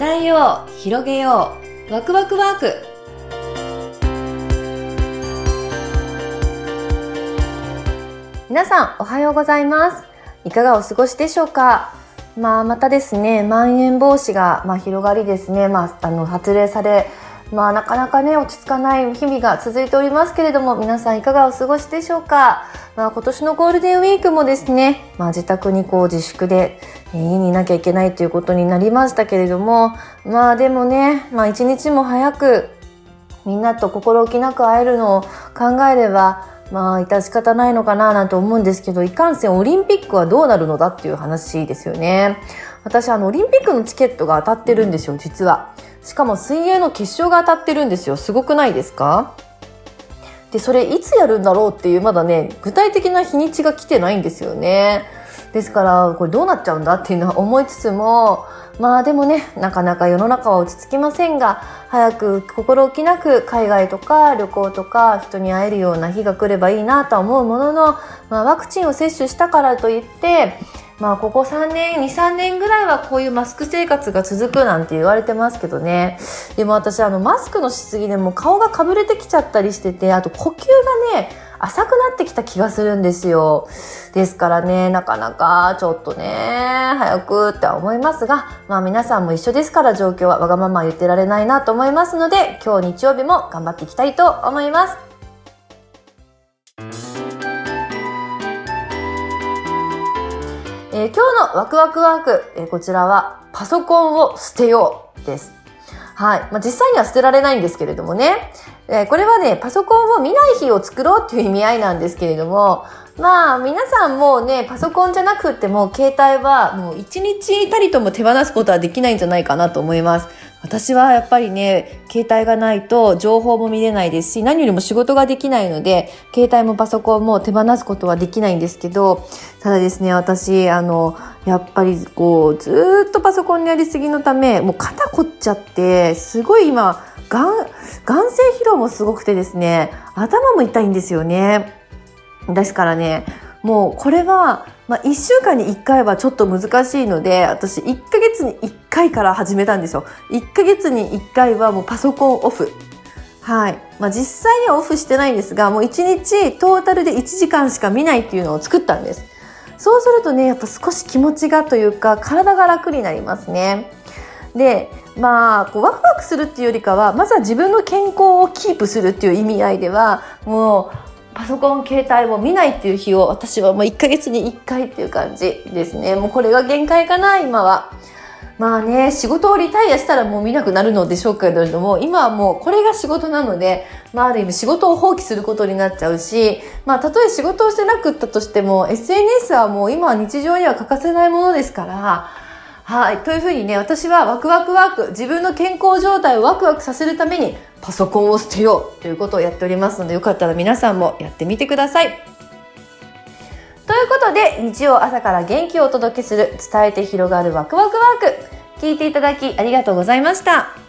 伝えよう広げようワクワクワーク。皆さんおはようございます。いかがお過ごしでしょうか？まあまたですねまん延防止がまあ広がりですね。まああの発令されまあなかなかね落ち着かない日々が続いておりますけれども皆さんいかがお過ごしでしょうか、まあ、今年のゴールデンウィークもですね、まあ、自宅にこう自粛で家にいなきゃいけないということになりましたけれどもまあでもね、まあ、一日も早くみんなと心置きなく会えるのを考えればまあ致し方ないのかななんて思うんですけどいかんせんオリンピックはどうなるのだっていう話ですよね。私あのオリンピックのチケットが当たってるんですよ実は。しかも水泳の決勝が当たってるんですよ。すごくないですか？でそれいつやるんだろうっていうまだね具体的な日にちが来てないんですよね。ですからこれどうなっちゃうんだっていうのは思いつつも まあでもねなかなか世の中は落ち着きませんが早く心置きなく海外とか旅行とか人に会えるような日が来ればいいなと思うものの、まあ、ワクチンを接種したからといってまあここ3年23年ぐらいはこういうマスク生活が続くなんて言われてますけどね。でも私あのマスクのしすぎでも顔がかぶれてきちゃったりしててあと呼吸がね浅くなってきた気がするんですよですからねなかなかちょっとね早くって思いますがまあ皆さんも一緒ですから状況はわがまま言ってられないなと思いますので今日日曜日も頑張っていきたいと思いますえー、今日のワクワクワーク、えー、こちらはパソコンを捨てようです。はい。まあ、実際には捨てられないんですけれどもね。え、これはね、パソコンを見ない日を作ろうっていう意味合いなんですけれども、まあ皆さんもね、パソコンじゃなくっても携帯はもう一日たりとも手放すことはできないんじゃないかなと思います。私はやっぱりね、携帯がないと情報も見れないですし、何よりも仕事ができないので、携帯もパソコンも手放すことはできないんですけど、ただですね、私、あの、やっぱりこう、ずっとパソコンにやりすぎのため、もう肩凝っちゃって、すごい今、眼、眼性疲労もすごくてですね、頭も痛いんですよね。ですからね、もうこれは、まあ、1週間に1回はちょっと難しいので、私1ヶ月に1回から始めたんですよ。1ヶ月に1回はもうパソコンオフ。はい。まあ、実際にはオフしてないんですが、もう1日トータルで1時間しか見ないっていうのを作ったんです。そうするとね、やっぱ少し気持ちがというか、体が楽になりますね。で、まあ、こうワクワクするっていうよりかは、まずは自分の健康をキープするっていう意味合いでは、もう、パソコン携帯を見ないっていう日を私はもう1ヶ月に1回っていう感じですね。もうこれが限界かな、今は。まあね、仕事をリタイアしたらもう見なくなるのでしょうけれども、今はもうこれが仕事なので、まあある意味仕事を放棄することになっちゃうし、まあたとえ仕事をしてなくったとしても、SNS はもう今は日常には欠かせないものですから、はい。というふうにね、私はワクワクワーク、自分の健康状態をワクワクさせるために、パソコンを捨てようということをやっておりますので、よかったら皆さんもやってみてください。ということで、日曜朝から元気をお届けする、伝えて広がるワクワクワーク。聞いていただきありがとうございました。